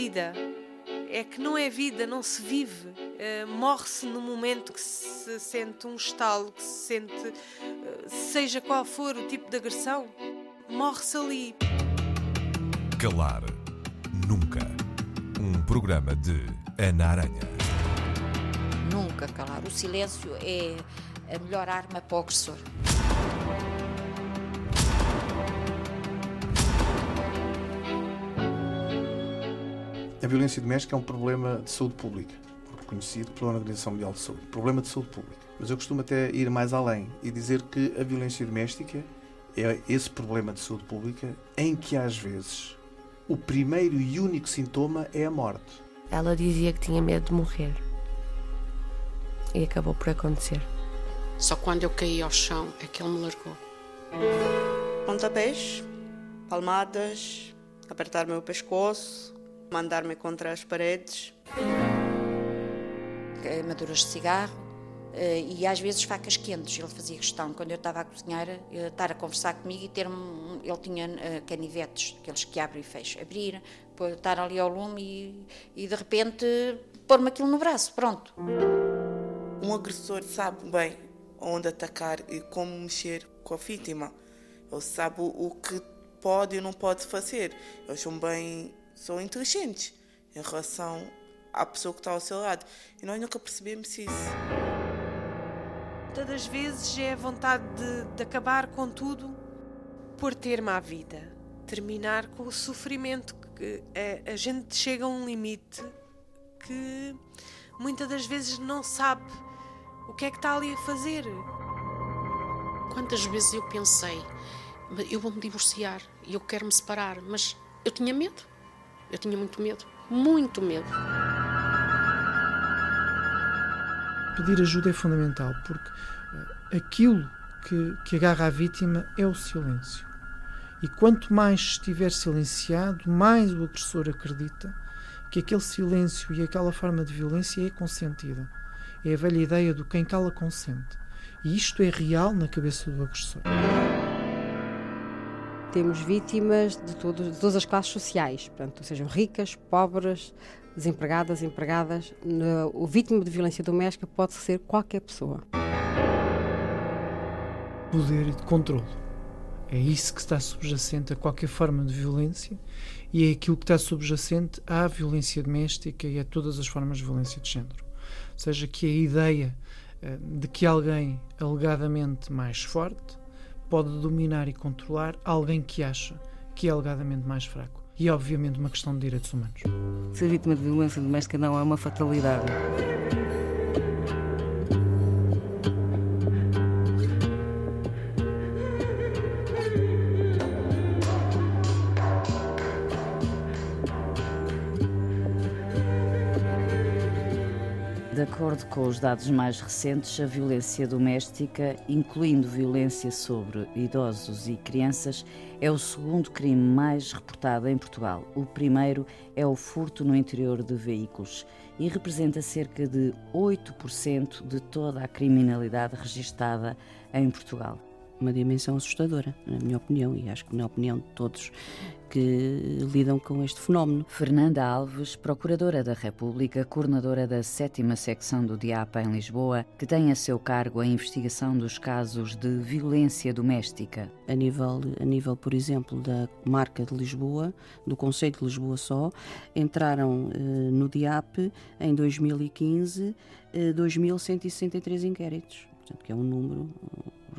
vida. É que não é vida, não se vive. Uh, Morre-se no momento que se sente um estalo, que se sente, uh, seja qual for o tipo de agressão, morre-se ali. Calar Nunca. Um programa de Ana Aranha. Nunca calar. O silêncio é a melhor arma para o agressor. Violência doméstica é um problema de saúde pública, reconhecido pela Organização Mundial de Saúde. Problema de saúde pública. Mas eu costumo até ir mais além e dizer que a violência doméstica é esse problema de saúde pública em que às vezes o primeiro e único sintoma é a morte. Ela dizia que tinha medo de morrer. E acabou por acontecer. Só quando eu caí ao chão é que ele me largou. Pontapés, palmadas, apertar meu pescoço, mandar-me contra as paredes. Maduras de cigarro eh, e às vezes facas quentes. Ele fazia questão, quando eu estava a cozinhar, eh, estar a conversar comigo e ter um, ele tinha uh, canivetes, aqueles que abrem e fecham, abrir, estar ali ao lume e, e de repente pôr-me aquilo no braço, pronto. Um agressor sabe bem onde atacar e como mexer com a vítima. Ele sabe o que pode e não pode fazer. Eles são bem são inteligentes em relação à pessoa que está ao seu lado. E nós nunca percebemos isso. Todas as vezes é a vontade de, de acabar com tudo por termo à vida. Terminar com o sofrimento. Que a, a gente chega a um limite que muitas das vezes não sabe o que é que está ali a fazer. Quantas vezes eu pensei, eu vou me divorciar e eu quero me separar, mas eu tinha medo. Eu tinha muito medo, muito medo. Pedir ajuda é fundamental, porque eh, aquilo que, que agarra a vítima é o silêncio. E quanto mais estiver silenciado, mais o agressor acredita que aquele silêncio e aquela forma de violência é consentida. É a velha ideia do quem cala consente. E isto é real na cabeça do agressor. Temos vítimas de, todo, de todas as classes sociais, portanto, sejam ricas, pobres, desempregadas, empregadas. O vítima de violência doméstica pode ser qualquer pessoa. Poder e de controle. É isso que está subjacente a qualquer forma de violência e é aquilo que está subjacente à violência doméstica e a todas as formas de violência de género. Ou seja, que a ideia eh, de que alguém alegadamente mais forte pode dominar e controlar alguém que acha que é alegadamente mais fraco. E é obviamente uma questão de direitos humanos. Ser vítima de violência doméstica não é uma fatalidade. Com os dados mais recentes, a violência doméstica, incluindo violência sobre idosos e crianças, é o segundo crime mais reportado em Portugal. O primeiro é o furto no interior de veículos e representa cerca de 8% de toda a criminalidade registada em Portugal uma dimensão assustadora, na minha opinião, e acho que na opinião de todos que lidam com este fenómeno. Fernanda Alves, Procuradora da República, coordenadora da sétima secção do DIAPA em Lisboa, que tem a seu cargo a investigação dos casos de violência doméstica. A nível, a nível por exemplo, da marca de Lisboa, do Conselho de Lisboa só, entraram eh, no DIAP em 2015 eh, 2.163 inquéritos, portanto, que é um número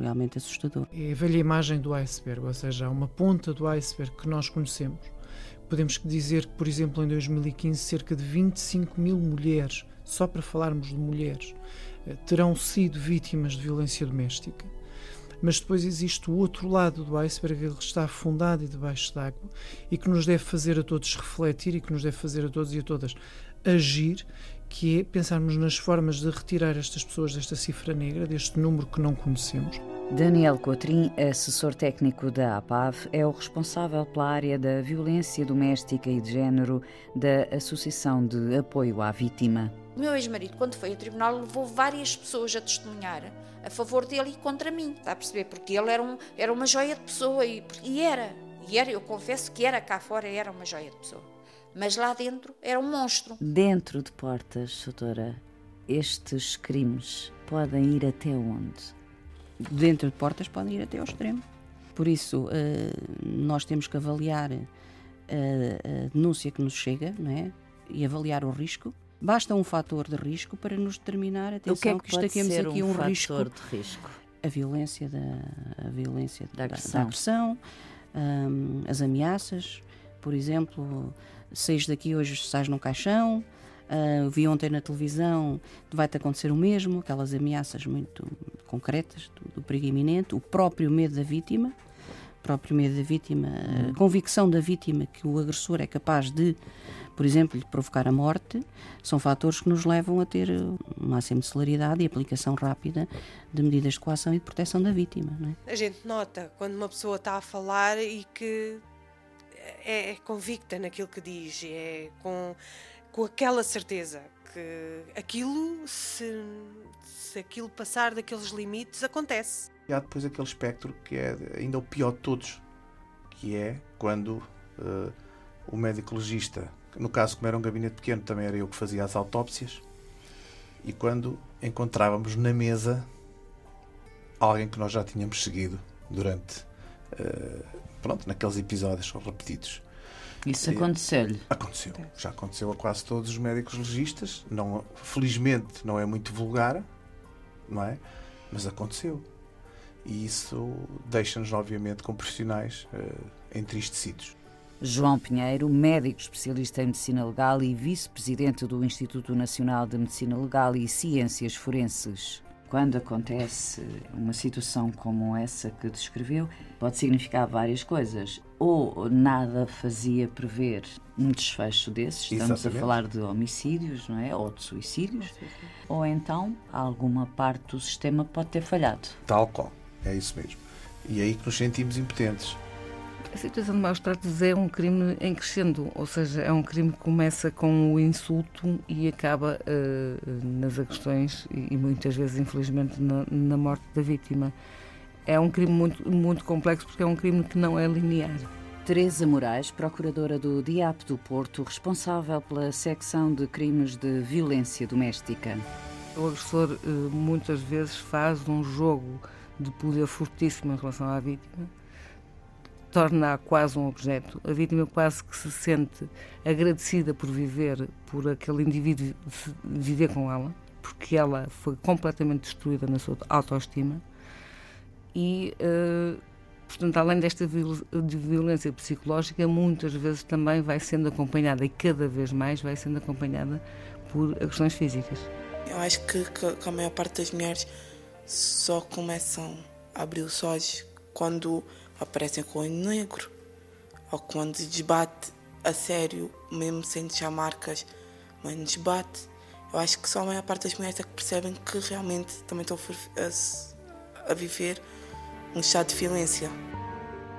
realmente assustador. É a velha imagem do iceberg, ou seja, há uma ponta do iceberg que nós conhecemos. Podemos dizer que, por exemplo, em 2015, cerca de 25 mil mulheres, só para falarmos de mulheres, eh, terão sido vítimas de violência doméstica. Mas depois existe o outro lado do iceberg, ele está afundado e debaixo d'água e que nos deve fazer a todos refletir e que nos deve fazer a todos e a todas agir que é pensarmos nas formas de retirar estas pessoas desta cifra negra, deste número que não conhecemos. Daniel Cotrim, assessor técnico da APAV, é o responsável pela área da violência doméstica e de género da Associação de Apoio à Vítima. O meu ex-marido, quando foi ao tribunal, levou várias pessoas a testemunhar a favor dele e contra mim, está a perceber? Porque ele era, um, era uma joia de pessoa e, e era, e era, eu confesso que era cá fora, era uma joia de pessoa mas lá dentro era um monstro. Dentro de portas, doutora, estes crimes podem ir até onde? Dentro de portas podem ir até ao extremo. Por isso, eh, nós temos que avaliar a, denúncia que nos chega não é? e avaliar o risco. Basta um fator de risco para nos determinar, atenção, o que, é que, que destaquemos aqui um, um risco. de risco. A violência da, a violência da agressão, da, da agressão um, as ameaças, por exemplo, seis daqui hoje sais num caixão, uh, vi ontem na televisão, vai-te acontecer o mesmo, aquelas ameaças muito concretas do, do perigo iminente, o próprio medo da vítima, próprio medo da vítima, a convicção da vítima que o agressor é capaz de, por exemplo, lhe provocar a morte, são fatores que nos levam a ter o máximo de celeridade e aplicação rápida de medidas de coação e de proteção da vítima. É? A gente nota quando uma pessoa está a falar e que é, é convicta naquilo que diz, é com, com aquela certeza que aquilo, se, se aquilo passar daqueles limites, acontece. E há depois aquele espectro que é ainda o pior de todos, que é quando uh, o médico legista, no caso como era um gabinete pequeno, também era eu que fazia as autópsias, e quando encontrávamos na mesa alguém que nós já tínhamos seguido durante, uh, pronto, naqueles episódios repetidos. Isso aconteceu-lhe? Aconteceu. Já aconteceu a quase todos os médicos legistas. Não, felizmente não é muito vulgar, não é? Mas aconteceu. E isso deixa-nos, obviamente, com profissionais uh, entristecidos. João Pinheiro, médico especialista em medicina legal e vice-presidente do Instituto Nacional de Medicina Legal e Ciências Forenses. Quando acontece uma situação como essa que descreveu, pode significar várias coisas. Ou nada fazia prever um desfecho desses, estamos Exatamente. a falar de homicídios, não é? Ou de suicídios. Ou então alguma parte do sistema pode ter falhado. Tal qual. É isso mesmo. E é aí que nos sentimos impotentes. A situação de maus tratos é um crime em crescendo, ou seja, é um crime que começa com o insulto e acaba uh, nas agressões e, e, muitas vezes, infelizmente, na, na, morte da vítima. É um crime muito, muito complexo porque é um crime que não é linear. Teresa Moraes, procuradora do DIAP do Porto, responsável pela secção de crimes de violência doméstica. O agressor uh, muitas vezes faz um jogo de poder fortíssimo em relação à vítima, torna-a quase um objeto. A vítima quase que se sente agradecida por viver, por aquele indivíduo viver com ela, porque ela foi completamente destruída na sua autoestima. E, uh, portanto, além desta violência psicológica, muitas vezes também vai sendo acompanhada, e cada vez mais vai sendo acompanhada por agressões físicas. Eu acho que, que, que a maior parte das mulheres só começam a abrir os olhos quando aparecem com o olho negro ou quando desbate a sério, mesmo sem deixar marcas, mas desbate. Eu acho que só a maior parte das mulheres é que percebem que realmente também estão a, a viver um estado de violência.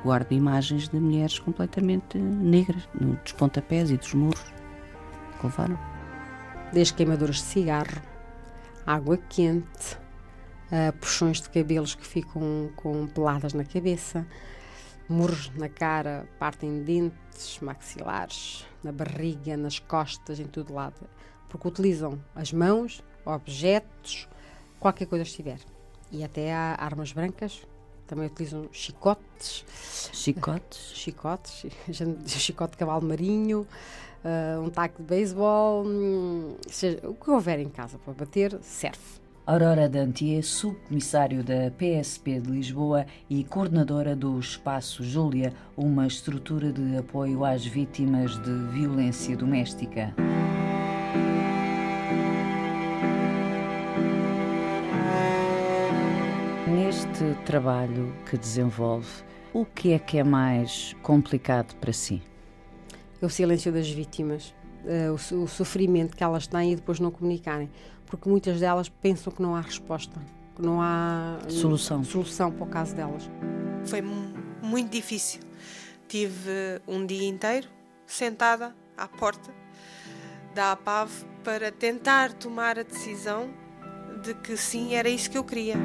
Guardo imagens de mulheres completamente negras, dos pontapés e dos muros que levaram. Desde queimaduras de cigarro, água quente, uh, puxões de cabelos que ficam com peladas na cabeça, murros na cara, partem dentes, maxilares, na barriga, nas costas, em todo lado. Porque utilizam as mãos, objetos, qualquer coisa estiver. E até há armas brancas, também utilizam chicotes. Chicotes? Chicotes, chicote de cavalo marinho, uh, um taco de beisebol, hum, o que houver em casa para bater, serve. Aurora Dantier, subcomissário da PSP de Lisboa e coordenadora do Espaço Júlia, uma estrutura de apoio às vítimas de violência doméstica. Neste trabalho que desenvolve, o que é que é mais complicado para si? É o silêncio das vítimas, eh, o sofrimento que elas têm e depois não comunicarem porque muitas delas pensam que não há resposta, que não há solução, solução para o caso delas. Foi muito difícil. Tive um dia inteiro sentada à porta da APAV para tentar tomar a decisão de que sim, era isso que eu queria.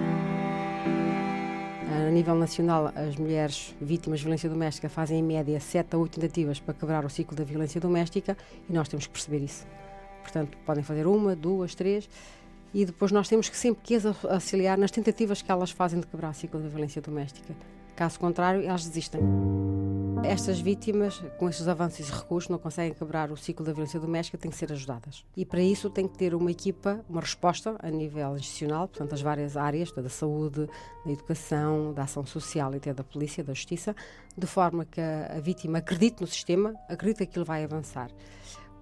A nível nacional, as mulheres vítimas de violência doméstica fazem em média 7 a 8 tentativas para quebrar o ciclo da violência doméstica e nós temos que perceber isso. Portanto, podem fazer uma, duas, três e depois nós temos que sempre que as auxiliar nas tentativas que elas fazem de quebrar o ciclo da violência doméstica. Caso contrário, elas desistem. Estas vítimas, com estes avanços e recursos, não conseguem quebrar o ciclo da violência doméstica, têm que ser ajudadas. E para isso tem que ter uma equipa, uma resposta a nível institucional, portanto, as várias áreas, da saúde, da educação, da ação social e até da polícia, da justiça, de forma que a, vítima acredite no sistema, acredite que aquilo vai avançar.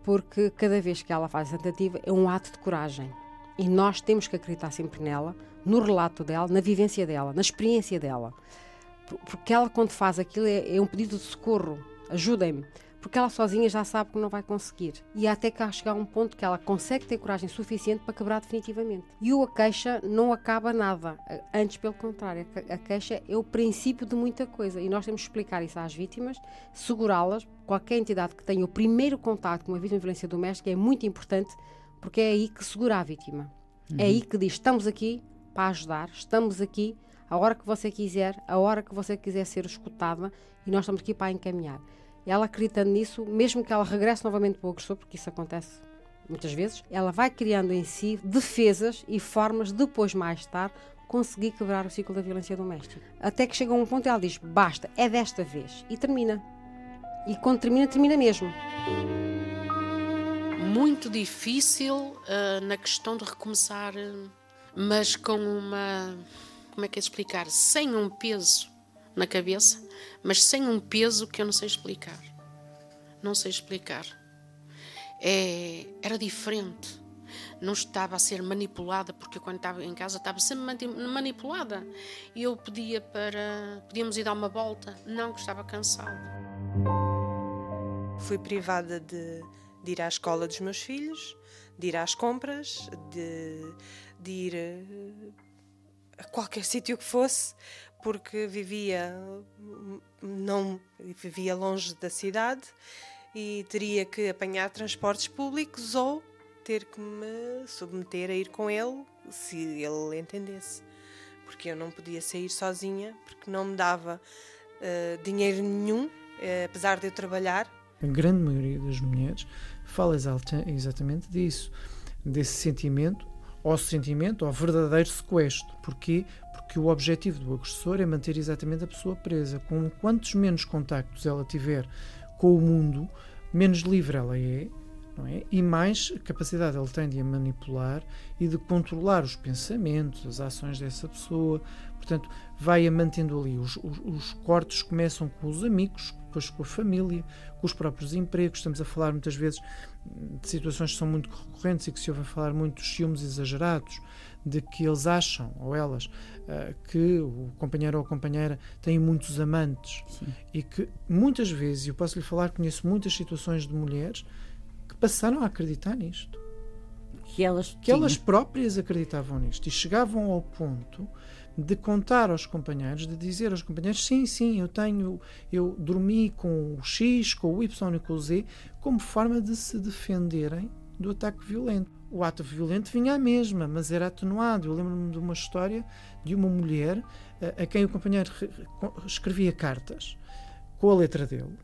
Porque cada vez que ela faz a tentativa é um ato de coragem. E nós temos que acreditar sempre nela, no relato dela, na vivência dela, na experiência dela porque ela, quando faz aquilo, é, é um pedido de socorro, ajudem-me. Porque ela sozinha já sabe que não vai conseguir. E até cá chegar a um ponto que ela consegue ter coragem suficiente para quebrar definitivamente. E o a queixa não acaba nada. Antes, pelo contrário, a queixa é o princípio de muita coisa. E nós temos que explicar isso às vítimas, segurá-las. Qualquer entidade que tenha o primeiro contato com uma vítima de violência doméstica é muito importante, porque é aí que segura a vítima. Uhum. É aí que diz: estamos aqui para ajudar, estamos aqui a hora que você quiser, a hora que você quiser ser escutada e nós estamos aqui para encaminhar. Ela acreditando nisso, mesmo que ela regresse novamente para o agressor, porque isso acontece muitas vezes, ela vai criando em si defesas e formas de depois, mais tarde, conseguir quebrar o ciclo da violência doméstica. Até que chega a um ponto e ela diz: basta, é desta vez. E termina. E quando termina, termina mesmo. Muito difícil uh, na questão de recomeçar, uh, mas com uma como é que é explicar? Sem um peso na cabeça, mas sem um peso que eu não sei explicar. Não sei explicar. É, era diferente. Não estava a ser manipulada, porque quando estava em casa estava sempre manipulada. E eu pedia para. Podíamos ir dar uma volta. Não, que estava cansada. Fui privada de, de ir à escola dos meus filhos, de ir às compras, de, de ir a qualquer sítio que fosse, porque vivia não vivia longe da cidade e teria que apanhar transportes públicos ou ter que me submeter a ir com ele, se ele entendesse. Porque eu não podia sair sozinha, porque não me dava uh, dinheiro nenhum, uh, apesar de eu trabalhar. A grande maioria das mulheres fala exatamente disso, desse sentimento ao sentimento, ao verdadeiro sequestro. Porquê? Porque o objetivo do agressor é manter exatamente a pessoa presa. Com quantos menos contactos ela tiver com o mundo, menos livre ela é, é? E mais capacidade ele tem de a manipular e de controlar os pensamentos, as ações dessa pessoa. Portanto, vai-a mantendo ali. Os, os, os, cortes começam com os amigos, depois com a família, com os próprios empregos. Estamos a falar muitas vezes de situações que são muito recorrentes e que se ouve falar muito dos ciúmes exagerados, de que eles acham, ou elas, uh, que o companheiro ou a companheira tem muitos amantes Sim. e que muitas vezes, eu posso lhe falar, conheço muitas situações de mulheres que passaram a acreditar nisto. Que elas, que elas próprias acreditavam nisto e chegavam ao ponto de contar aos companheiros, de dizer aos companheiros: sim, sim, eu tenho, eu dormi com o X, com o Y e com o Z, como forma de se defenderem do ataque violento. O ato violento vinha à mesma, mas era atenuado. Eu lembro-me de uma história de uma mulher a, eh, a quem o companheiro escrevia cartas com a letra dele,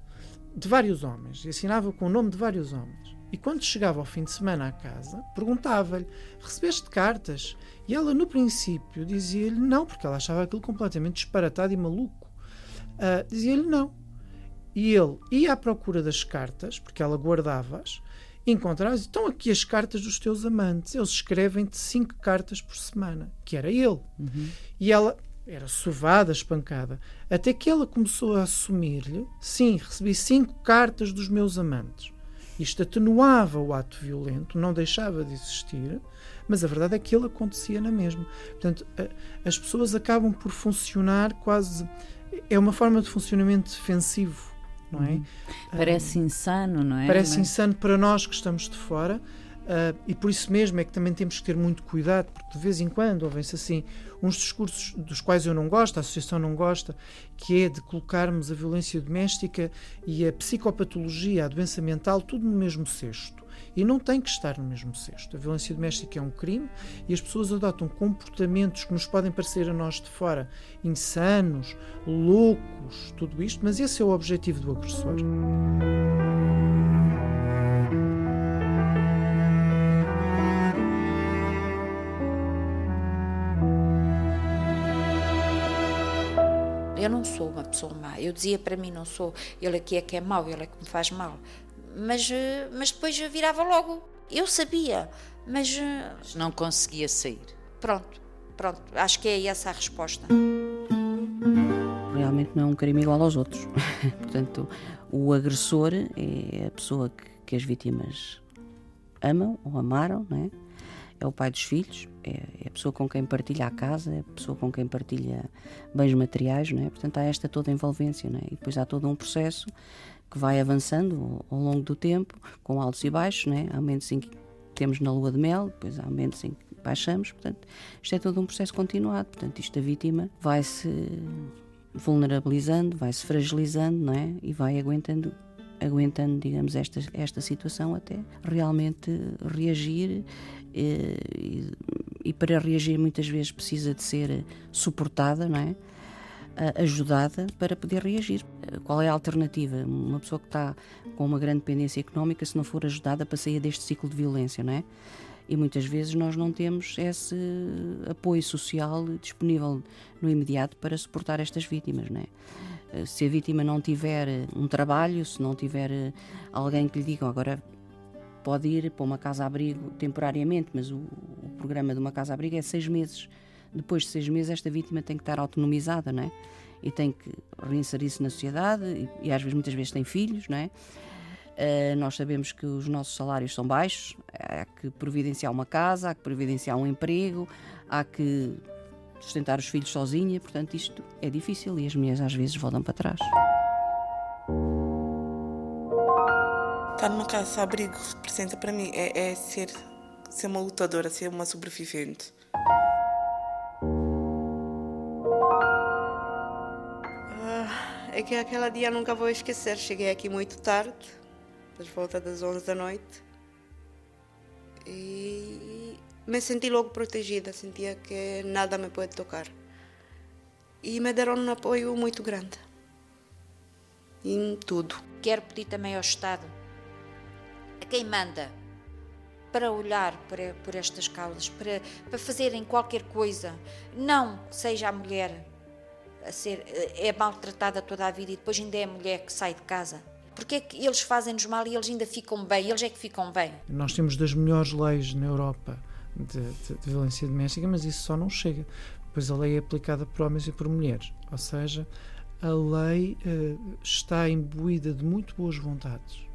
de vários homens, e assinava com o nome de vários homens. E quando chegava ao fim de semana à casa, perguntava-lhe: Recebeste cartas? E ela, no princípio, dizia-lhe não, porque ela achava aquilo completamente disparatado e maluco. Uh, dizia-lhe não. E ele ia à procura das cartas, porque ela guardava-as, encontrava estão aqui as cartas dos teus amantes. Eles escrevem-te cinco cartas por semana, que era ele. Uhum. E ela era sovada, espancada, até que ela começou a assumir-lhe: sim, recebi cinco cartas dos meus amantes. Isto atenuava o ato violento, não deixava de existir, mas a verdade é que ele acontecia na mesma. Portanto, as pessoas acabam por funcionar quase. É uma forma de funcionamento defensivo, não é? Uhum. Parece uh, insano, não é? Parece mas... insano para nós que estamos de fora. Uh, e por isso mesmo é que também temos que ter muito cuidado, porque de vez em quando ouvem-se assim uns discursos dos quais eu não gosto, a associação não gosta, que é de colocarmos a violência doméstica e a psicopatologia, a doença mental, tudo no mesmo cesto. e não tem que estar no mesmo cesto. A violência doméstica é um crime e as pessoas adotam comportamentos que nos podem parecer a nós de fora insanos, loucos, tudo isto, mas esse é o objetivo do agressor. Eu não sou uma pessoa má. Eu dizia para mim, não sou. Ele aqui é que é mau, ele é que me faz mal. Mas, eh, mas depois virava logo. Eu sabia, mas. eh, Mas não conseguia sair. Pronto, pronto. Acho que é essa a resposta. Realmente não é um crime igual aos outros. Portanto, o agressor é a pessoa que, que as vítimas amam ou amaram, não é? É o pai dos filhos, é, é a pessoa com quem partilha a casa, é a pessoa com quem partilha bens materiais, não é? Portanto, há esta toda envolvência, não é? E depois há todo um processo que vai avançando ao, longo do tempo, com altos e baixos, não é? Há momentos em que temos na lua de mel, depois há momentos em que baixamos, portanto, isto é todo um processo continuado, portanto, isto a vítima vai se vulnerabilizando, vai se fragilizando, não é? E vai aguentando aguentando, digamos, esta, esta situação até realmente reagir eh, e, e para reagir muitas vezes precisa de ser suportada, não é? Ajudada para poder reagir. Eh, Qual é a alternativa? Uma pessoa que está com uma grande dependência económica, se não for ajudada para sair deste ciclo de violência, não é? E muitas vezes nós não temos esse apoio social disponível no imediato para suportar estas vítimas, não é? Eh, Se a vítima não tiver um trabalho, se não tiver eh, alguém que lhe diga agora pode ir para uma casa-abrigo temporariamente, mas o, o programa de uma casa-abrigo é seis meses. Depois de seis meses, esta vítima tem que estar autonomizada, não é? E tem que reinserir-se na sociedade, e, e às vezes, muitas vezes, tem filhos, não é? Uh, nós sabemos que os nossos salários são baixos, há que providenciar uma casa, há que providenciar um emprego, há que sustentar os filhos sozinha, portanto, isto é difícil e as mulheres às vezes voltam para trás. Estar numa casa abrigo representa para mim é, é ser, ser uma lutadora, ser uma sobrevivente. Ah, é que aquele dia nunca vou esquecer. Cheguei aqui muito tarde, às volta das 11 da noite, e me senti logo protegida. Sentia que nada me pode tocar. E me deram um apoio muito grande. Em tudo. Quero pedir também ao Estado, quem manda, para olhar para, por estas causas, para, para fazerem qualquer coisa. Não seja a mulher a ser é maltratada toda a vida e depois ainda é a mulher que sai de casa. Porque é que eles fazem-nos mal e eles ainda ficam bem? Eles é que ficam bem. Nós temos das melhores leis na Europa de, de- de violência doméstica, mas isso só não chega. Pois a lei é aplicada por homens e por mulheres. Ou seja, a lei eh, está imbuída de muito boas vontades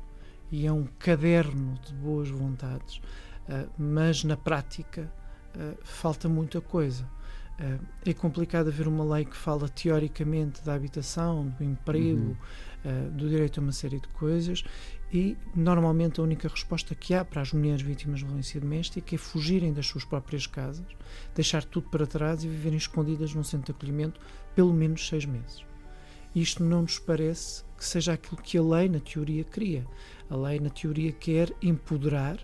e é um caderno de boas vontades, eh, mas na prática eh, falta muita coisa. Eh, é complicado haver uma lei que fala teoricamente da habitação, do emprego, eh, do direito a uma série de coisas e normalmente a única resposta que há para as mulheres vítimas de violência doméstica é fugirem das suas próprias casas, deixar tudo para trás e viverem escondidas num centro de acolhimento pelo menos seis meses. Isto não nos parece que seja aquilo que a lei, na teoria, cria. A lei, na teoria, quer empoderar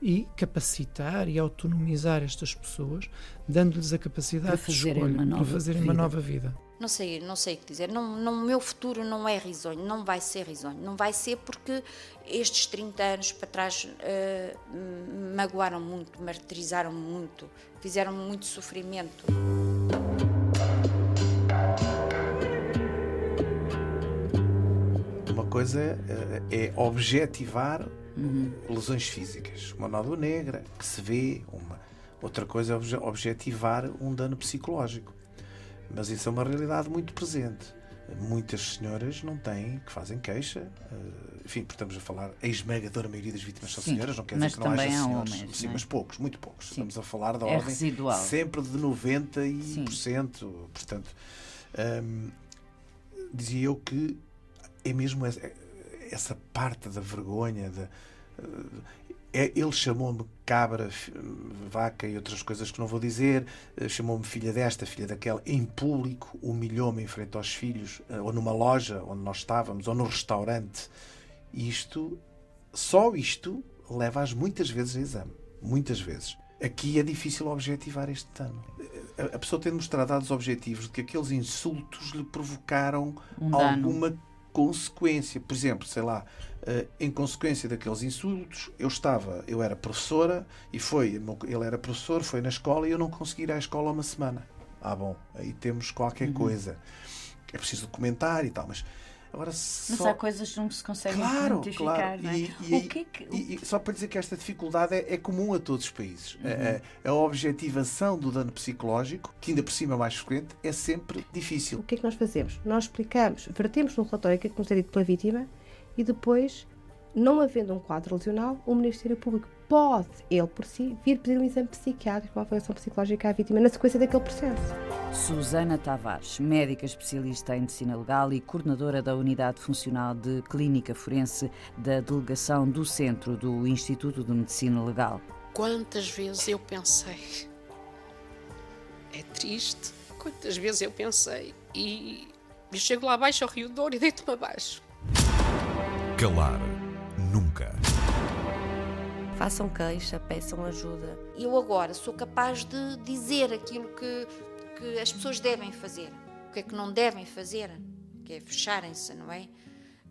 e capacitar e autonomizar estas pessoas, dando-lhes a capacidade Para de fazerem escolha, uma nova para fazerem uma vida. nova vida. Não sei, não sei o que dizer. Não, não, o meu futuro não é risonho, não vai ser risonho. Não vai ser porque estes 30 anos para trás me magoaram muito, martirizaram muito, fizeram muito sofrimento. Coisa eh, é objetivar lesões físicas, uma nódoa negra que se vê, uma outra coisa é obje- objetivar um dano psicológico. Mas isso é uma realidade muito presente. Muitas senhoras não têm, que fazem queixa, eh, enfim, estamos a falar, a esmagadora maioria das vítimas são Sim, senhoras, não quer dizer que não haja senhores. homens, Sim, é? mas poucos, muito poucos. Sim. Estamos a falar da É ordem residual. sempre de 90%. Portanto, hum, dizia eu que é mesmo essa, essa parte da vergonha. Da, é, ele chamou-me cabra, vaca e outras coisas que não vou dizer. eh, Chamou-me filha desta, filha daquela, em público, humilhou-me em frente aos filhos, eh, ou numa loja onde nós estávamos, ou no restaurante. Isto, só isto leva-as muitas vezes a exame. Muitas vezes. Aqui é difícil objetivar este dano. A pessoa tem de mostrar dados objetivos de que aqueles insultos lhe provocaram Um alguma consequência. Por exemplo, sei lá, eh, em consequência daqueles insultos, eu estava, eu era professora e foi, ele era professor, foi na escola e eu não consegui ir à escola uma semana. Ah, bom, aí temos qualquer Uhum. coisa. É preciso documentar e tal, mas agora Mas só... há coisas que não se conseguem Claro, quantificar, claro. não é? E, e o que é que... e- e só para dizer que esta dificuldade é, é comum a todos os países. Uhum. A- A, a objetivação do dano psicológico, que ainda por cima é mais frequente, é sempre difícil. O que é que nós fazemos? Nós explicamos, vertemos no relatório o que é que nos é dito pela vítima e depois, não havendo um quadro lesional, o Ministério Público pode, ele por si, vir pedir um exame psiquiátrico, uma avaliação psicológica à vítima na sequência daquele processo. Susana Tavares, médica especialista em medicina legal e coordenadora da Unidade Funcional de Clínica Forense da Delegação do Centro do Instituto de Medicina Legal. Quantas vezes eu pensei. É triste. Quantas vezes eu pensei. E eu chego lá abaixo ao Rio Douro e deito-me abaixo. Calar nunca. Façam queixa, peçam ajuda. Eu agora sou capaz de dizer aquilo que, que as pessoas devem fazer, o que é que não devem fazer, que é fecharem-se, não é?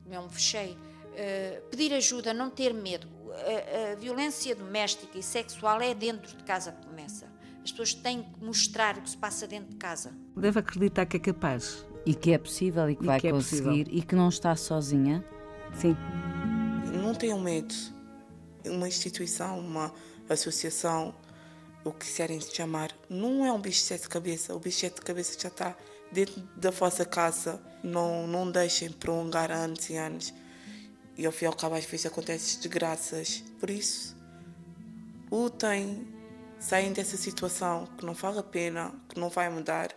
Não me fechei. Uh, pedir ajuda, não ter medo. A, a violência doméstica e sexual é dentro de casa que começa. As pessoas têm que mostrar o que se passa dentro de casa. Deve acreditar que é capaz. E que é possível e que E vai que é conseguir possível. e que não está sozinha. Sim. Não tenham medo. Uma instituição, uma associação, o que quiserem chamar, não é um bicho de sete cabeças. O bicho de sete cabeças já está dentro da vossa casa. Não, não deixem prolongar anos e anos. E ao fim e ao cabo, às vezes acontecem desgraças. Por isso, lutem, saem dessa situação que não vale a pena, que não vai mudar.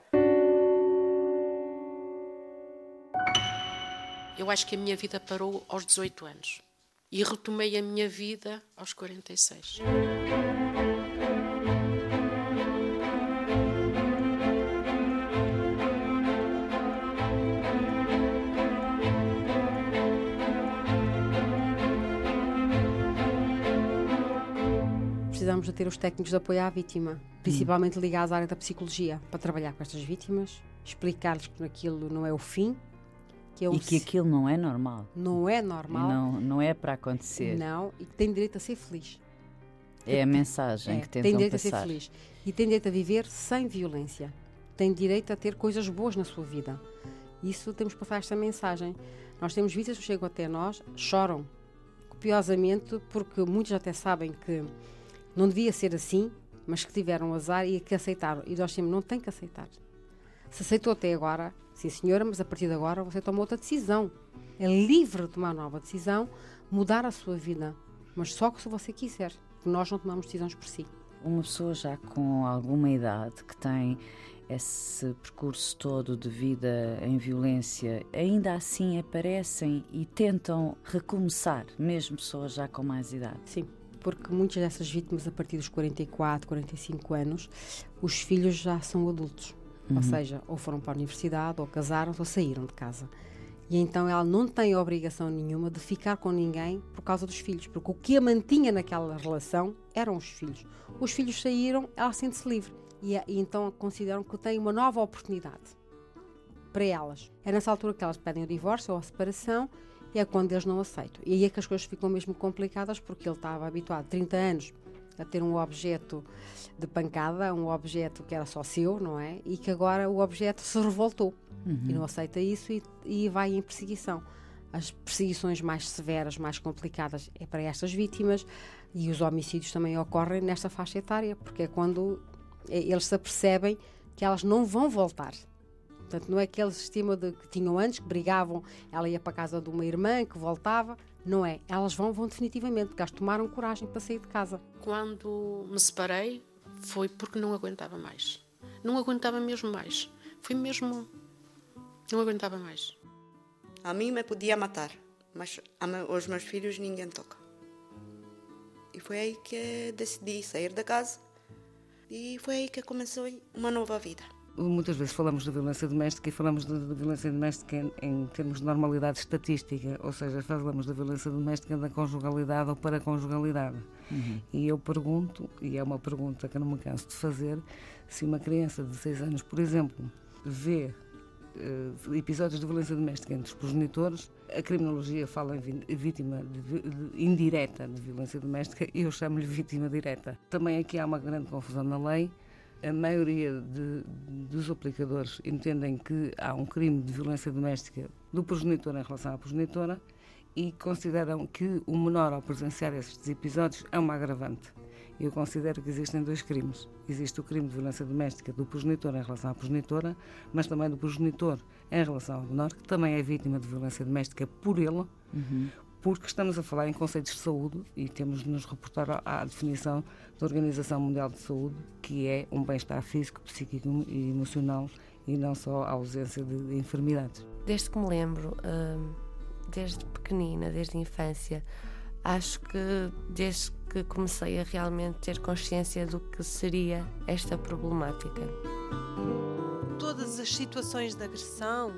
Eu acho que a minha vida parou aos 18 anos. E retomei a minha vida aos 46. Precisamos de ter os técnicos de apoio à vítima, principalmente ligados à área da psicologia, para trabalhar com estas vítimas, explicar-lhes que aquilo não é o fim, que é um E que aquilo não é normal. não é normal, não, não é para acontecer. não, e que tem direito a ser feliz. É a mensagem É, que tem tentam direito passar. a ser feliz e tem direito a viver sem violência. Tem direito a ter coisas boas na sua vida. Isso temos que passar esta mensagem. Nós temos vítimas que chegam até nós, choram copiosamente, porque muitos até sabem que não devia ser assim, mas que tiveram azar e que aceitaram. E nós temos, não tem que aceitar. Se aceitou até agora, sim senhora, mas a partir de agora você toma outra decisão. É livre de tomar nova decisão, mudar a sua vida, mas só se você quiser. porque Nós não tomamos decisões por si. Uma pessoa já com alguma idade que tem esse percurso todo de vida em violência, ainda assim aparecem e tentam recomeçar, mesmo pessoas já com mais idade. Sim, porque muitas dessas vítimas, a partir dos 44, 45 anos, os filhos já são adultos. Uhum. Ou seja, ou foram para a universidade, ou casaram-se, ou saíram de casa. E então ela não tem obrigação nenhuma de ficar com ninguém por causa dos filhos, porque o que a mantinha naquela relação eram os filhos. Os filhos saíram, ela sente-se livre. E, e então consideram que tem uma nova oportunidade para elas. É nessa altura que elas pedem o divórcio ou a separação e é quando eles não aceitam. E aí é que as coisas ficam mesmo complicadas porque ele estava habituado 30 anos a ter um objeto de pancada, um objeto que era só seu, não é? E que agora o objeto se revoltou e não aceita isso e, e vai em perseguição. As perseguições mais severas, mais complicadas é para estas vítimas e os homicídios também ocorrem nesta faixa etária, porque é quando eh, eles se apercebem que elas não vão voltar. Portanto, não é aquele sistema de, que tinham antes, que brigavam, ela ia para a casa de uma irmã, que voltava. Não é. Elas vão, vão definitivamente, porque elas tomaram coragem para sair de casa. Quando me separei, foi porque não aguentava mais. Não aguentava mesmo mais. Foi mesmo. Não aguentava mais. A mim me podia matar, mas a me- aos meus filhos ninguém toca. E foi aí que decidi sair da casa e foi aí que começou uma nova vida. Muitas vezes falamos de violência doméstica e falamos de, violência doméstica em, em, termos de normalidade estatística, ou seja, falamos da violência doméstica da conjugalidade ou para conjugalidade. Uhum. E eu pergunto, e é uma pergunta que eu não me canso de fazer, se uma criança de 6 anos, por exemplo, vê uh, episódios de violência doméstica entre os progenitores, a criminologia fala em vítima de, de, indireta de violência doméstica e eu chamo-lhe vítima direta. Também aqui há uma grande confusão na lei. A maioria de, dos aplicadores entendem que há um crime de violência doméstica do progenitor em relação à progenitora e consideram que o menor ao presenciar estes episódios é uma agravante. Eu considero que existem dois crimes. Existe o crime de violência doméstica do progenitor em relação à progenitora, mas também do progenitor em relação ao menor, que também é vítima de violência doméstica por ele, uhum. Porque estamos a falar em conceitos de saúde e temos de nos reportar à, definição da Organização Mundial de Saúde, que é um bem-estar físico, psíquico e emocional e não só a ausência de, de enfermidades. Desde que me lembro, hum, desde pequenina, desde a infância, acho que desde que comecei a realmente ter consciência do que seria esta problemática. Todas as situações de agressão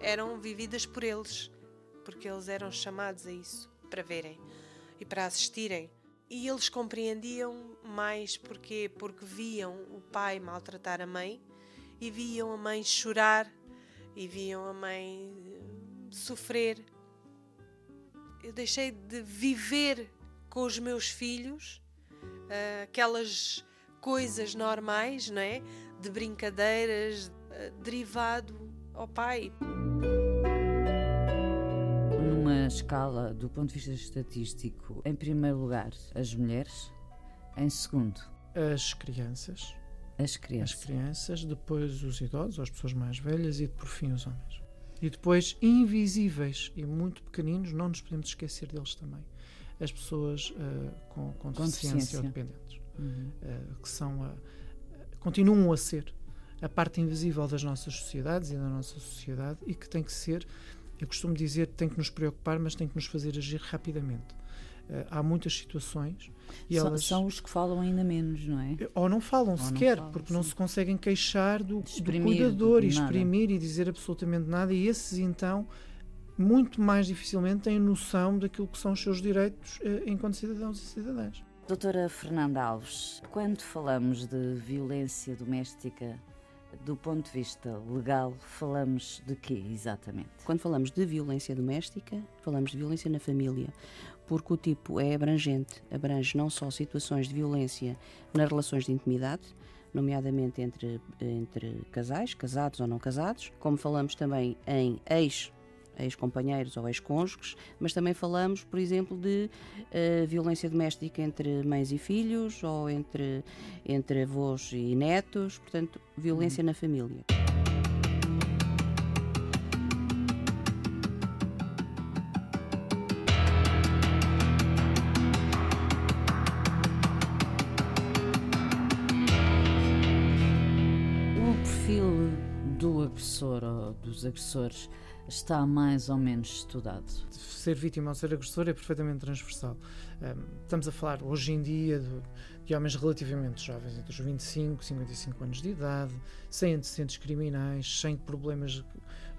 eram vividas por eles, porque eles eram chamados a isso, para verem e para assistirem. E eles compreendiam mais porque porque viam o pai maltratar a mãe e viam a mãe chorar e viam a mãe sofrer eu deixei de viver com os meus filhos uh, aquelas coisas normais, não é? De brincadeiras, uh, derivado ao pai. Numa escala do ponto de vista estatístico, em primeiro lugar, as mulheres, em segundo, as crianças. As crianças. As crianças, depois os idosos, as pessoas mais velhas e por fim os homens. E depois, invisíveis e muito pequeninos, não nos podemos esquecer deles também. As pessoas uh, com, com, deficiência, ou dependentes, uhum. uh, que são uh, continuam a ser a parte invisível das nossas sociedades e da nossa sociedade e que tem que ser, eu costumo dizer, tem que nos preocupar, mas tem que nos fazer agir rapidamente. Uh, há muitas situações e são, elas são os que falam ainda menos, não é? Ou não falam ou sequer, não falam, porque sim. não se conseguem queixar do, do cuidador e exprimir e dizer absolutamente nada, e esses então muito mais dificilmente têm noção daquilo que são os seus direitos uh, enquanto cidadãos e cidadãs. Doutora Fernanda Alves, quando falamos de violência doméstica, do ponto de vista legal, falamos de quê exatamente? Quando falamos de violência doméstica, falamos de violência na família porque o tipo é abrangente, abrange não só situações de violência nas relações de intimidade, nomeadamente entre, entre casais, casados ou não casados, como falamos também em ex ex-companheiros ou ex-cônjuges, mas também falamos, por exemplo, de uh, violência doméstica entre mães e filhos ou entre, entre avós e netos, portanto, violência uhum. na família. Dos agressores está mais ou menos estudado? Ser vítima ou ser agressor é perfeitamente transversal. Estamos a falar hoje em dia de, de homens relativamente jovens, entre os 25 e 55 anos de idade, sem antecedentes criminais, sem problemas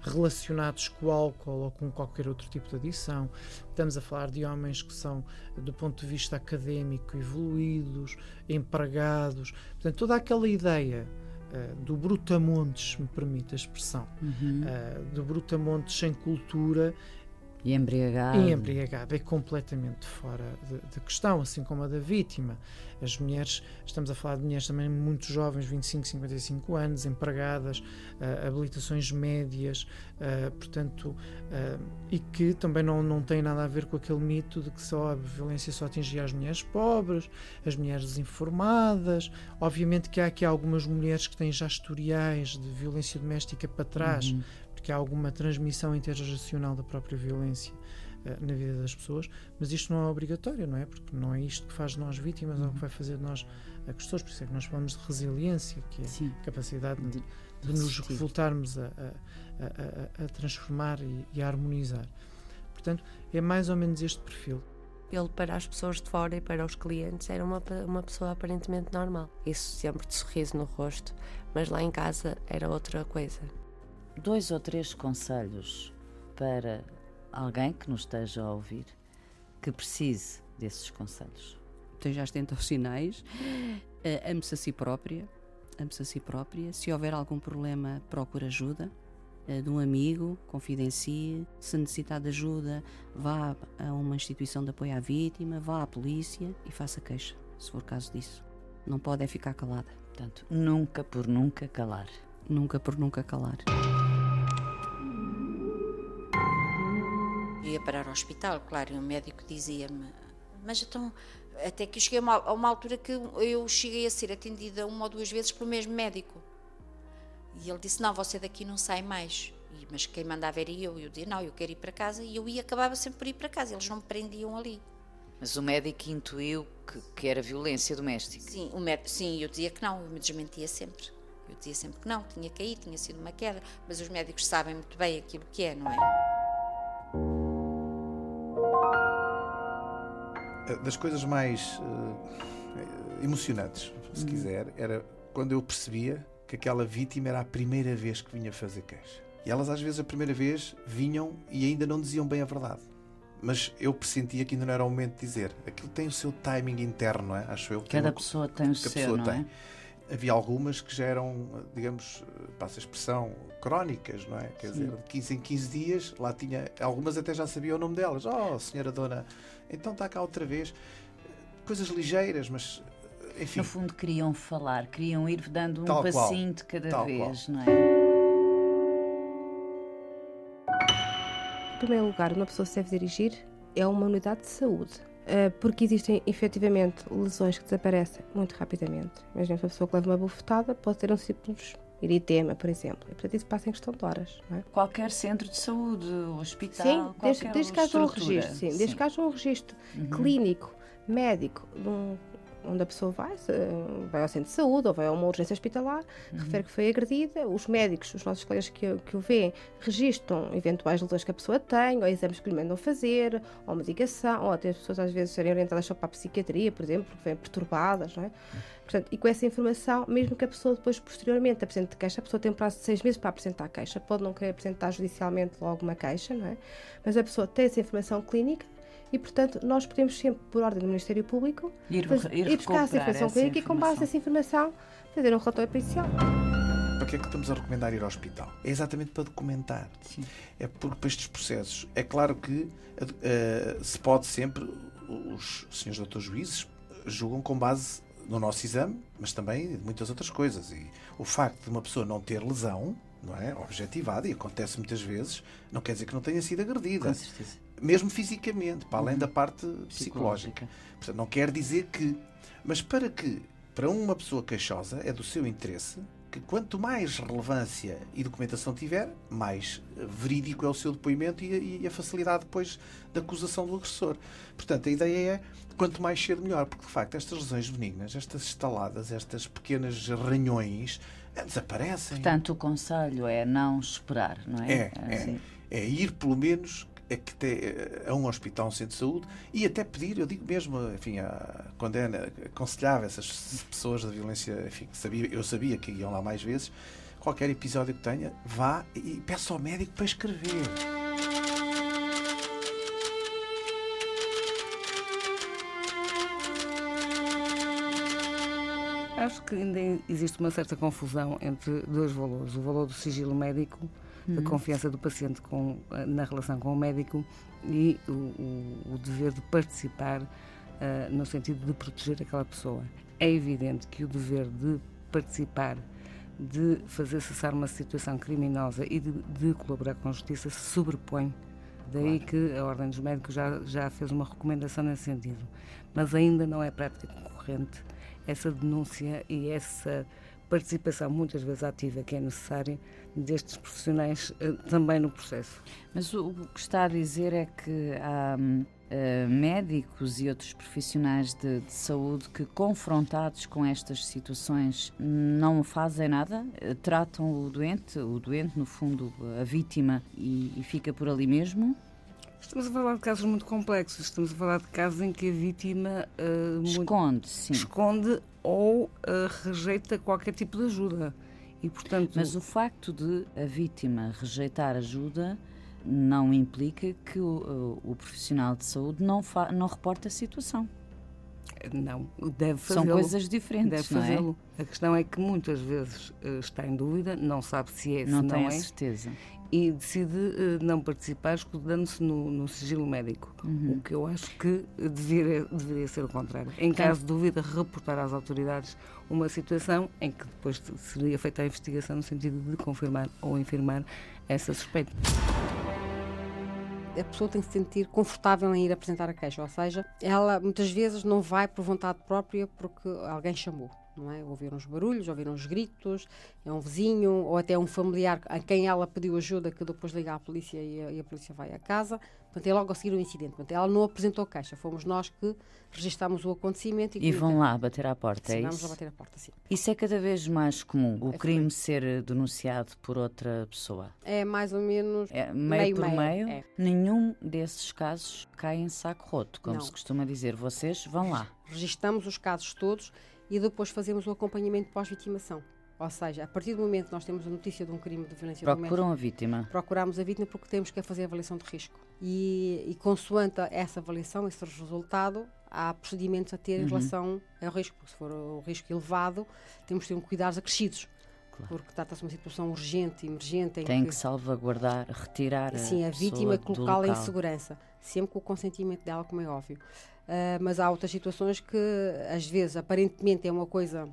relacionados com o álcool ou com qualquer outro tipo de adição. Estamos a falar de homens que são, do ponto de vista académico, evoluídos, empregados. Portanto, toda aquela ideia uh, do brutamontes, me permite a expressão, uhum. uh, do brutamontes sem cultura e embriagado. E embriagado. É completamente fora de, de, questão, assim como a da vítima. As mulheres, estamos a falar de mulheres também muito jovens, 25, 55 anos, empregadas, uh, habilitações médias, uh, portanto, uh, e que também não, não tem nada a ver com aquele mito de que só a violência só atingia as mulheres pobres, as mulheres desinformadas. Obviamente que há aqui algumas mulheres que têm já historiais de violência doméstica para trás. Uhum que há alguma transmissão intergeracional da própria violência uh, na vida das pessoas, mas isto não é obrigatório, não é? Porque não é isto que faz de nós vítimas uhum. ou que vai fazer de nós agressores, por isso é que nós falamos de resiliência, que é Sim. a capacidade de, de, de nos voltarmos a, a, a, a transformar e, e a harmonizar. Portanto, é mais ou menos este perfil. ele para as pessoas de fora e para os clientes era uma, uma pessoa aparentemente normal. Isso sempre de sorriso no rosto, mas lá em casa era outra coisa. Dois ou três conselhos para alguém que nos esteja a ouvir que precise desses conselhos. Esteja atento aos sinais, uh, ame-se a si própria, ame-se a si própria. Se houver algum problema, procure ajuda uh, de um amigo, confidencie. Se necessitar de ajuda, vá a uma instituição de apoio à vítima, vá à polícia e faça queixa, se for caso disso. Não pode é ficar calada. Portanto, nunca por nunca calar. Nunca por nunca calar. Parar ao hospital, claro, e o médico dizia-me, mas então, até que eu cheguei a uma, a uma altura que eu cheguei a ser atendida uma ou duas vezes pelo mesmo médico. E ele disse, não, você daqui não sai mais. E, mas quem mandava era eu. E eu dizia, não, eu quero ir para casa. E eu ia, acabava sempre por ir para casa. Eles não me prendiam ali. Mas o médico intuiu que, que era violência doméstica? Sim, o médico, sim, eu dizia que não, eu me desmentia sempre. Eu dizia sempre que não, tinha caído, tinha sido uma queda. Mas os médicos sabem muito bem aquilo que é, não é? Das coisas mais uh, emocionantes, se uhum. quiser, era quando eu percebia que aquela vítima era a primeira vez que vinha fazer queixa. E elas, às vezes, a primeira vez vinham e ainda não diziam bem a verdade. Mas eu pressentia que ainda não era o momento de dizer. Aquilo tem o seu timing interno, não é? Acho eu. Cada pessoa tem o seu, não tem. é? Havia algumas que já eram, digamos, passa a expressão, crónicas, não é? Quer Sim. dizer, de 15 em 15 dias, lá tinha, algumas até já sabia o nome delas. Oh, senhora dona, então está cá outra vez. Coisas ligeiras, mas enfim. No fundo queriam falar, queriam ir dando um Tal passinho qual. de cada Tal vez, qual. não é? Em primeiro lugar, uma pessoa se deve dirigir é uma unidade de saúde porque existem efetivamente lesões que desaparecem muito rapidamente. Imagina uma pessoa que leva uma bufetada, pode ter um simples eritema, por exemplo. E portanto isso passa em questão de horas. É? Qualquer centro de saúde, hospital, sim, qualquer desde, desde que haja um registro, sim, sim. desde que haja um registro uhum. clínico, médico, de um onde a pessoa vai, vai ao centro de saúde ou vai a uma urgência hospitalar, uhum. refere que foi agredida, os médicos, os nossos colegas que, que o veem, registram eventuais lesões que a pessoa tem, ou exames que lhe mandam fazer, ou medicação, ou até as pessoas às vezes serem orientadas só para a psiquiatria, por exemplo, porque vêm perturbadas, não é? Portanto, e com essa informação, mesmo que a pessoa depois, posteriormente, apresente queixa, a pessoa tem um prazo de seis meses para apresentar a queixa, pode não querer apresentar judicialmente logo uma queixa, não é? Mas a pessoa tem essa informação clínica, e, portanto, nós podemos sempre, por ordem do Ministério Público, ir, fazer, ir, ir buscar essa informação clínica e, com base nessa informação, fazer um relatório pericial. Para que é que estamos a recomendar ir ao hospital? É exatamente para documentar. Sim. É porque para estes processos, é claro que uh, se pode sempre, os senhores doutores juízes julgam com base no nosso exame, mas também de muitas outras coisas. E o facto de uma pessoa não ter lesão, não é? Objetivada, e acontece muitas vezes, não quer dizer que não tenha sido agredida. Com certeza mesmo fisicamente, para além da parte psicológica. Portanto, não quer dizer que. Mas para que, para uma pessoa queixosa, é do seu interesse que quanto mais relevância e documentação tiver, mais verídico é o seu depoimento e a, e a facilidade depois da acusação do agressor. Portanto, a ideia é quanto mais cedo melhor, porque de facto estas lesões benignas, estas estaladas, estas pequenas ranhões, eh, desaparecem. Portanto, o conselho é não esperar, não é? É, é, assim. é ir pelo menos é que tem, a um hospital, um centro de saúde, e até pedir, eu digo mesmo, enfim, a, quando é aconselhava essas pessoas da violência, enfim, sabia, eu sabia que iam lá mais vezes, qualquer episódio que tenha, vá e peça ao médico para escrever. Acho que ainda existe uma certa confusão entre dois valores: o valor do sigilo médico da uhum. confiança do paciente com, na relação com o médico e o, o, o dever de participar uh, no sentido de proteger aquela pessoa. É evidente que o dever de participar, de fazer cessar uma situação criminosa e de, de colaborar com a justiça se sobrepõe. Daí claro. que a Ordem dos Médicos já, já fez uma recomendação nesse sentido. Mas ainda não é prática concorrente essa denúncia e essa participação muitas vezes ativa que é necessária destes profissionais uh, também no processo. Mas o, o, que está a dizer é que há uh, médicos e outros profissionais de, de, saúde que, confrontados com estas situações, não fazem nada, uh, tratam o doente, o doente, no fundo, a vítima, e, e fica por ali mesmo? Estamos a falar de casos muito complexos, estamos a falar de casos em que a vítima uh, esconde, sim. esconde ou uh, rejeita qualquer tipo de ajuda. E, portanto, Mas o facto de a vítima rejeitar ajuda não implica que o, o profissional de saúde não, não reporte a situação. Não, deve fazê-lo. São coisas diferentes, deve fazê-lo. É? A questão é que muitas vezes uh, está em dúvida, não sabe se é, se não, não tem é. certeza. E decide uh, não participar escudando-se no, no, sigilo médico. Uhum. O que eu acho que deveria, deveria ser o contrário. Em caso de dúvida, reportar às autoridades uma situação em que depois seria feita a investigação no sentido de confirmar ou infirmar essa suspeita a pessoa tem que se sentir confortável em ir apresentar a queixa, ou seja, ela muitas vezes não vai por vontade própria porque alguém chamou não é? Ouviram os barulhos, ouviram os gritos, é um vizinho ou até um familiar a quem ela pediu ajuda que depois liga à polícia e a, e a polícia vai à casa. Portanto, é logo a seguir o incidente. Portanto, ela não apresentou queixa, fomos nós que registámos o acontecimento. E, e vão lá bater à porta, sim, é vamos isso? lá bater à porta, sim. Isso é cada vez mais comum, o é crime ser denunciado por outra pessoa? É mais ou menos é, meio, meio por meio. meio. É. Nenhum desses casos cai em saco roto, como não. se costuma dizer. Vocês vão lá. Registamos os casos todos e depois fazemos o acompanhamento pós-vitimação. Ou seja, a partir do momento que nós temos a notícia de um crime de violência Procuram doméstica... Procuram a vítima. Procuramos a vítima porque temos que fazer a avaliação de risco. E, e consoante essa avaliação, esse resultado, há procedimentos a ter uhum. em relação ao risco. Porque se for o risco elevado, temos de ter um cuidados acrescidos. Claro. Porque trata-se de uma situação urgente, emergente. Tem que, que, salvaguardar, retirar sim, a, a vítima, colocá-la em segurança, sempre com o consentimento dela, como é óbvio. Uh, mas há outras situações que, às vezes, aparentemente é uma coisa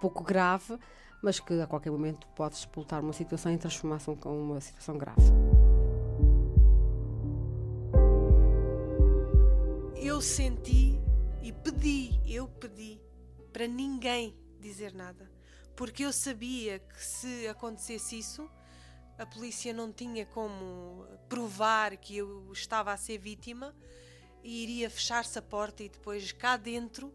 pouco grave, mas que a qualquer momento pode explotar uma situação em transformação com uma situação grave. Eu senti e pedi, eu pedi para ninguém dizer nada, porque eu sabia que se acontecesse isso, a polícia não tinha como provar que eu estava a ser vítima e iria fechar-se a porta e depois cá dentro,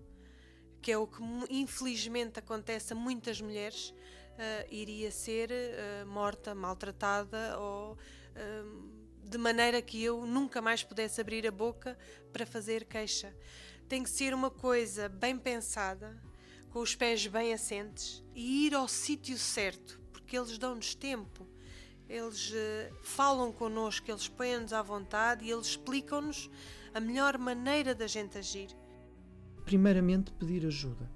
que é o que infelizmente acontece a muitas mulheres, uh, iria ser uh, morta, maltratada ou uh, de maneira que eu nunca mais pudesse abrir a boca para fazer queixa. Tem que ser uma coisa bem pensada, com os pés bem assentes e ir ao sítio certo, porque eles dão-nos tempo. Eles falam connosco, eles põem-nos à vontade e eles explicam-nos a melhor maneira da gente agir? Primeiramente, pedir ajuda,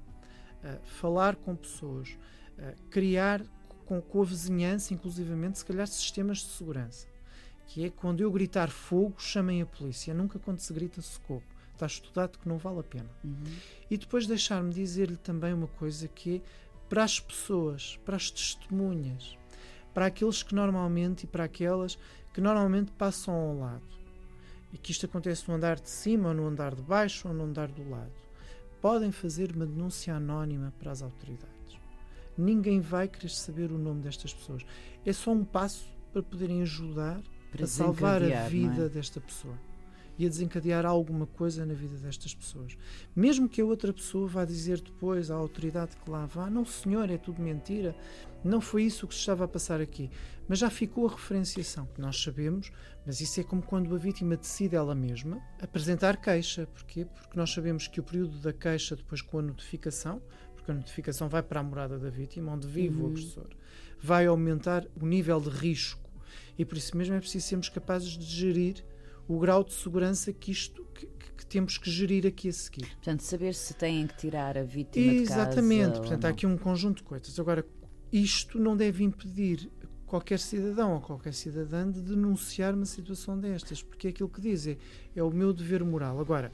uh, falar com pessoas, uh, criar com, com a vizinhança, inclusivamente, se calhar, sistemas de segurança. Que é quando eu gritar fogo, chamem a polícia, nunca quando se grita socorro. Está estudado que não vale a pena. Uhum. E depois deixar-me dizer-lhe também uma coisa que é para as pessoas, para as testemunhas, para aqueles que normalmente e para aquelas que normalmente passam ao lado e que isto acontece no andar de cima, ou no andar de baixo, ou no andar do lado, podem fazer uma denúncia anónima para as autoridades. Ninguém vai querer saber o nome destas pessoas. É só um passo para poderem ajudar para a salvar a vida é? desta pessoa e a desencadear alguma coisa na vida destas pessoas. Mesmo que a outra pessoa vá dizer depois à autoridade que lá vá: não, senhor, é tudo mentira, não foi isso que se estava a passar aqui. Mas já ficou a referenciação, que nós sabemos, mas isso é como quando a vítima decide ela mesma apresentar queixa. Porquê? Porque nós sabemos que o período da queixa, depois com a notificação, porque a notificação vai para a morada da vítima, onde vive uhum. o agressor, vai aumentar o nível de risco. E por isso mesmo é preciso sermos capazes de gerir o grau de segurança que isto que, que, temos que gerir aqui a seguir. Portanto, saber se têm que tirar a vítima Exatamente. de casa. Exatamente. Portanto, há aqui um conjunto de coisas. Agora, isto não deve impedir qualquer cidadão ou qualquer cidadã de denunciar uma situação destas, porque é aquilo que diz é, é o meu dever moral. Agora,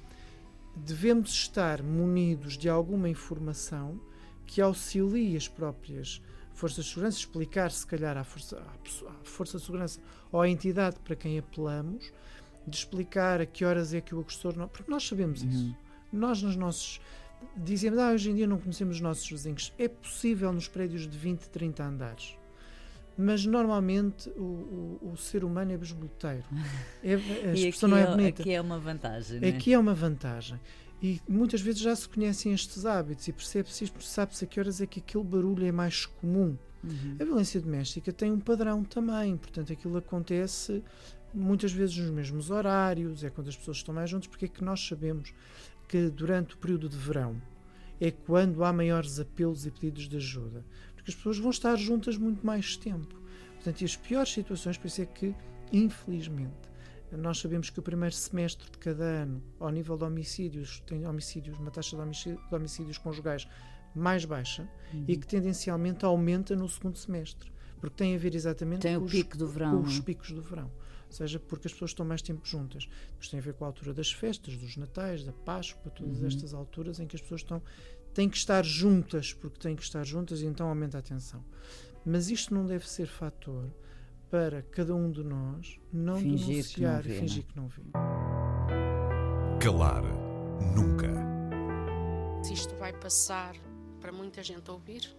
devemos estar munidos de alguma informação que auxilie as próprias forças de segurança, explicar se calhar à força, à força de segurança ou à entidade para quem apelamos, de explicar a que horas é que o agressor não. Porque nós sabemos uhum. isso. Nós, nos nossos. Dizemos, ah, hoje em dia não conhecemos os nossos vizinhos. É possível nos prédios de 20, 30 andares. Mas normalmente o, o, o ser humano é besboteiro. É, a expressão não é, é bonita. Aqui é uma vantagem. Né? Aqui é uma vantagem. E muitas vezes já se conhecem estes hábitos e percebe-se isto, sabe-se a que horas é que aquele barulho é mais comum. Uhum. A violência doméstica tem um padrão também, portanto, aquilo acontece muitas vezes nos mesmos horários, é quando as pessoas estão mais juntas, porque é que nós sabemos que durante o período de verão é quando há maiores apelos e pedidos de ajuda, porque as pessoas vão estar juntas muito mais tempo. Portanto, e as piores situações, por isso é que, infelizmente, nós sabemos que o primeiro semestre de cada ano, ao nível de homicídios, tem homicídios, uma taxa de homicídios, de homicídios conjugais mais baixa uhum. e que tendencialmente aumenta no segundo semestre, porque tem a ver exatamente tem com, os, pico verão, com os picos do verão. Seja, porque as pessoas estão mais tempo juntas. Depois tem a ver com a altura das festas, dos natais, da Páscoa, todas uhum. estas alturas em que as pessoas estão têm que estar juntas, porque têm que estar juntas e então aumenta a tensão. Mas isto não deve ser fator para cada um de nós não fingir denunciar que não vê, e fingir não? que não vê. Calar nunca. Se isto vai passar para muita gente ouvir,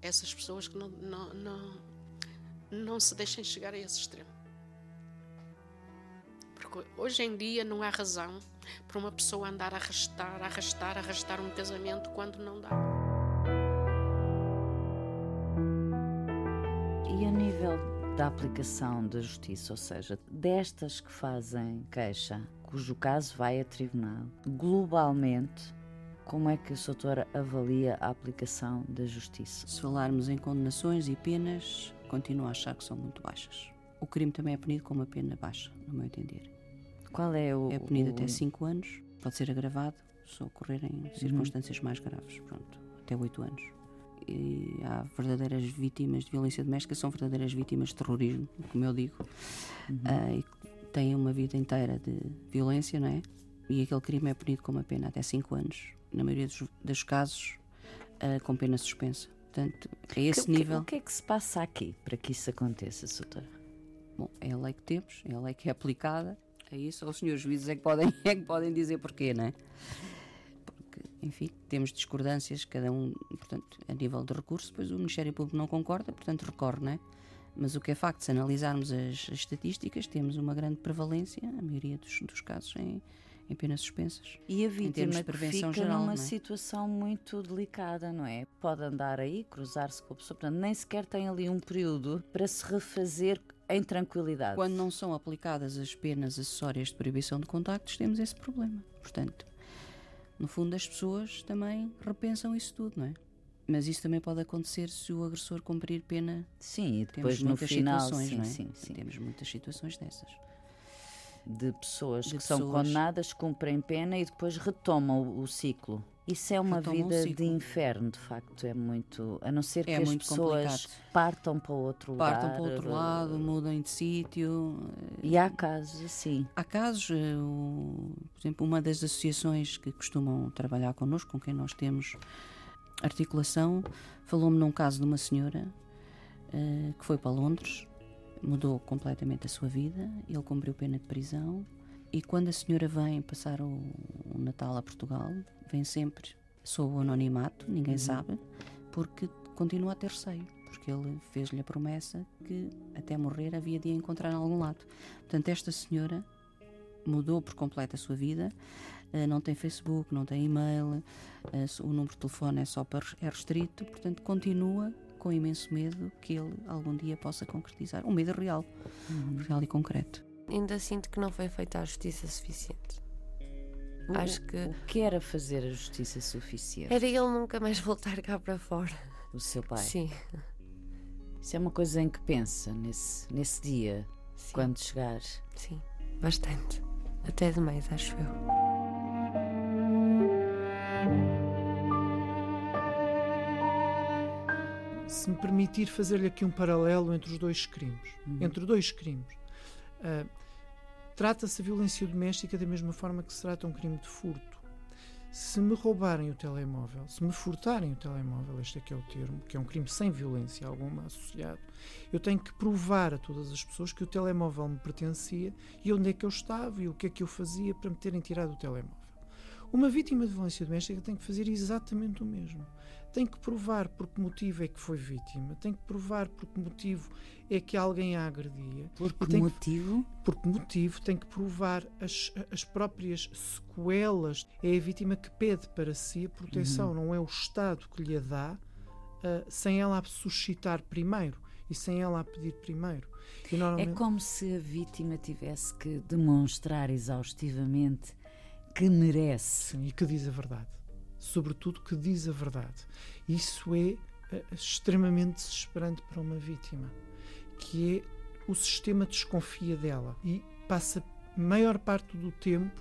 essas pessoas que não, não, não, não se deixem chegar a esse extremo. Porque hoje em dia não há razão para uma pessoa andar a arrastar, arrastar, arrastar um casamento quando não dá. E a nível da aplicação da justiça, ou seja, destas que fazem queixa, cujo caso vai a tribunal, globalmente, como é que o Soutor avalia a aplicação da justiça? Se falarmos em condenações e penas, continuo a achar que são muito baixas. O crime também é punido com uma pena baixa, no meu entender. Qual é o. É punido o... até 5 anos, pode ser agravado se ocorrerem circunstâncias uhum. mais graves, pronto, até 8 anos e há verdadeiras vítimas de violência doméstica, são verdadeiras vítimas de terrorismo, como eu digo, uhum. uh, e têm uma vida inteira de violência, não é? E aquele crime é punido com uma pena até 5 anos, na maioria dos, dos casos, uh, com pena suspensa. Portanto, a esse que, nível. O que é que se passa aqui para que isso aconteça, Soutora? Bom, é a lei que temos, é a lei que é aplicada, é isso, os senhores juízes é que podem, é que podem dizer porquê, não é? enfim, temos discordâncias, cada um, portanto, a nível de recurso, depois o Ministério Público não concorda, portanto recorre, não é? Mas o que é facto, se analisarmos as, as estatísticas, temos uma grande prevalência, a maioria dos, dos casos, em, em penas suspensas. E a vítima que fica geral, numa é? situação muito delicada, não é? Pode andar aí, cruzar-se com a pessoa, portanto, nem sequer tem ali um período para se refazer em tranquilidade. Quando não são aplicadas as penas acessórias de proibição de contactos, temos esse problema. Portanto, no fundo, as pessoas também repensam isso tudo, não é? Mas isso também pode acontecer se o agressor cumprir pena. Sim, e depois no final, situações, sim, não é? sim, sim. Temos muitas situações dessas. De pessoas De que pessoas- são condenadas, cumprem pena e depois retomam o, o ciclo. Isso é uma vida de ciclo. inferno, de facto. É muito. A não ser que É as muito pessoas complicado. partam para outro lugar. Partam para outro lado, mudam de sítio. E há casos assim. Há casos, eh, o- por exemplo, uma das associações que costumam trabalhar connosco, com quem nós temos articulação, falou-me num caso de uma senhora eh, que foi para Londres, mudou completamente a sua vida, ele cumpriu pena de prisão e quando a senhora vem passar o, o Natal a Portugal, vem sempre sob o anonimato, ninguém Uhum. sabe, porque continua a ter receio. Porque ele fez-lhe a promessa que até morrer havia de a encontrar em algum lado. Portanto, esta senhora mudou por completo a sua vida, eh, não tem Facebook, não tem e-mail, eh, o número de telefone é só para é restrito, portanto continua com imenso medo que ele algum dia possa concretizar, um medo real, real e concreto. Ainda sinto que não foi feita a justiça suficiente. O- Acho que O que era fazer a justiça suficiente? era ele nunca mais voltar cá para fora. O seu pai? Sim. Isso é uma coisa em que pensa nesse, nesse dia, quando chegar. Sim, bastante. Até demais, acho eu. se me permitir fazer-lhe aqui um paralelo entre os dois crimes. Uhum. Entre dois crimes. Ah, Trata-se a violência doméstica da mesma forma que se trata um crime de furto. Se me roubarem o telemóvel, se me furtarem o telemóvel, este é que é o termo, que é um crime sem violência alguma associado, eu tenho que provar a todas as pessoas que o telemóvel me pertencia e onde é que eu estava e o que é que eu fazia para me terem tirado o telemóvel. Uma vítima de violência doméstica tem que fazer exatamente o mesmo. Tem que provar por que motivo é que foi vítima, tem que provar por que motivo é que alguém a agredia. Por que motivo? por que motivo tem que provar as, as próprias sequelas. É a vítima que pede para si a proteção, Uhum. não é o Estado que lhe a dá, ah, sem ela a suscitar primeiro. e sem ela a pedir primeiro. E normalmente... É como se a vítima tivesse que demonstrar exaustivamente que merece. Sim, e que diz a verdade. Sobretudo que diz a verdade. Isso é uh, extremamente desesperante para uma vítima, que é o sistema desconfia dela e passa a maior parte do tempo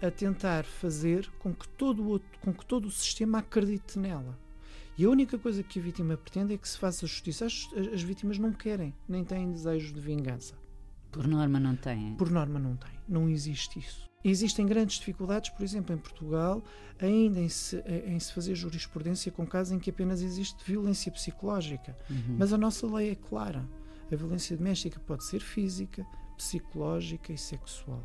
a tentar fazer com que todo o, outro, com que todo o sistema acredite nela. E a única coisa que a vítima pretende é que se faça justiça. As, as vítimas não querem, nem têm desejo de vingança. Por norma não têm. Por norma não têm. Não existe isso. Existem grandes dificuldades, por exemplo, em Portugal, ainda em se, em se fazer jurisprudência com casos em que apenas existe violência psicológica. Uhum. Mas a nossa lei é clara. A violência doméstica pode ser física, psicológica e sexual.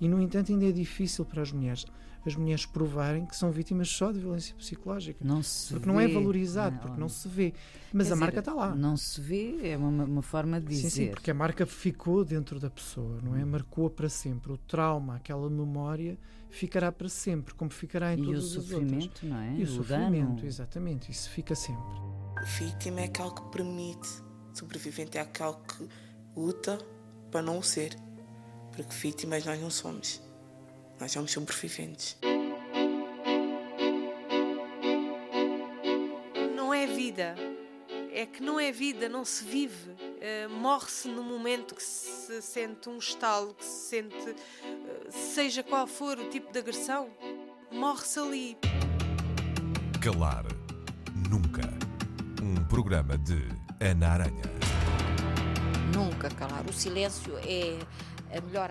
E, no entanto, ainda é difícil para as mulheres as mulheres provarem que são vítimas só de violência psicológica. Não se porque vê, não é valorizado, não, porque não se vê. Mas a dizer, marca está lá. Não se vê, é uma, uma forma de dizer. Sim, sim, porque a marca ficou dentro da pessoa, não é? Marcou para sempre. O trauma, aquela memória, ficará para sempre, como ficará em e todas as outras. E o sofrimento, não é? E o, o sofrimento, dano. exatamente. Isso fica sempre. Vítima é aquele que permite, sobrevivente é aquele que luta para não o ser. Porque vítimas nós não somos. Nós somos sobreviventes. Não é vida. É que não é vida, não se vive. Uh, Morre-se no momento que se sente um estalo, que se sente, uh, seja qual for o tipo de agressão, morre-se ali. Calar Nunca. Um programa de Ana Aranha. Nunca calar. O silêncio é a melhor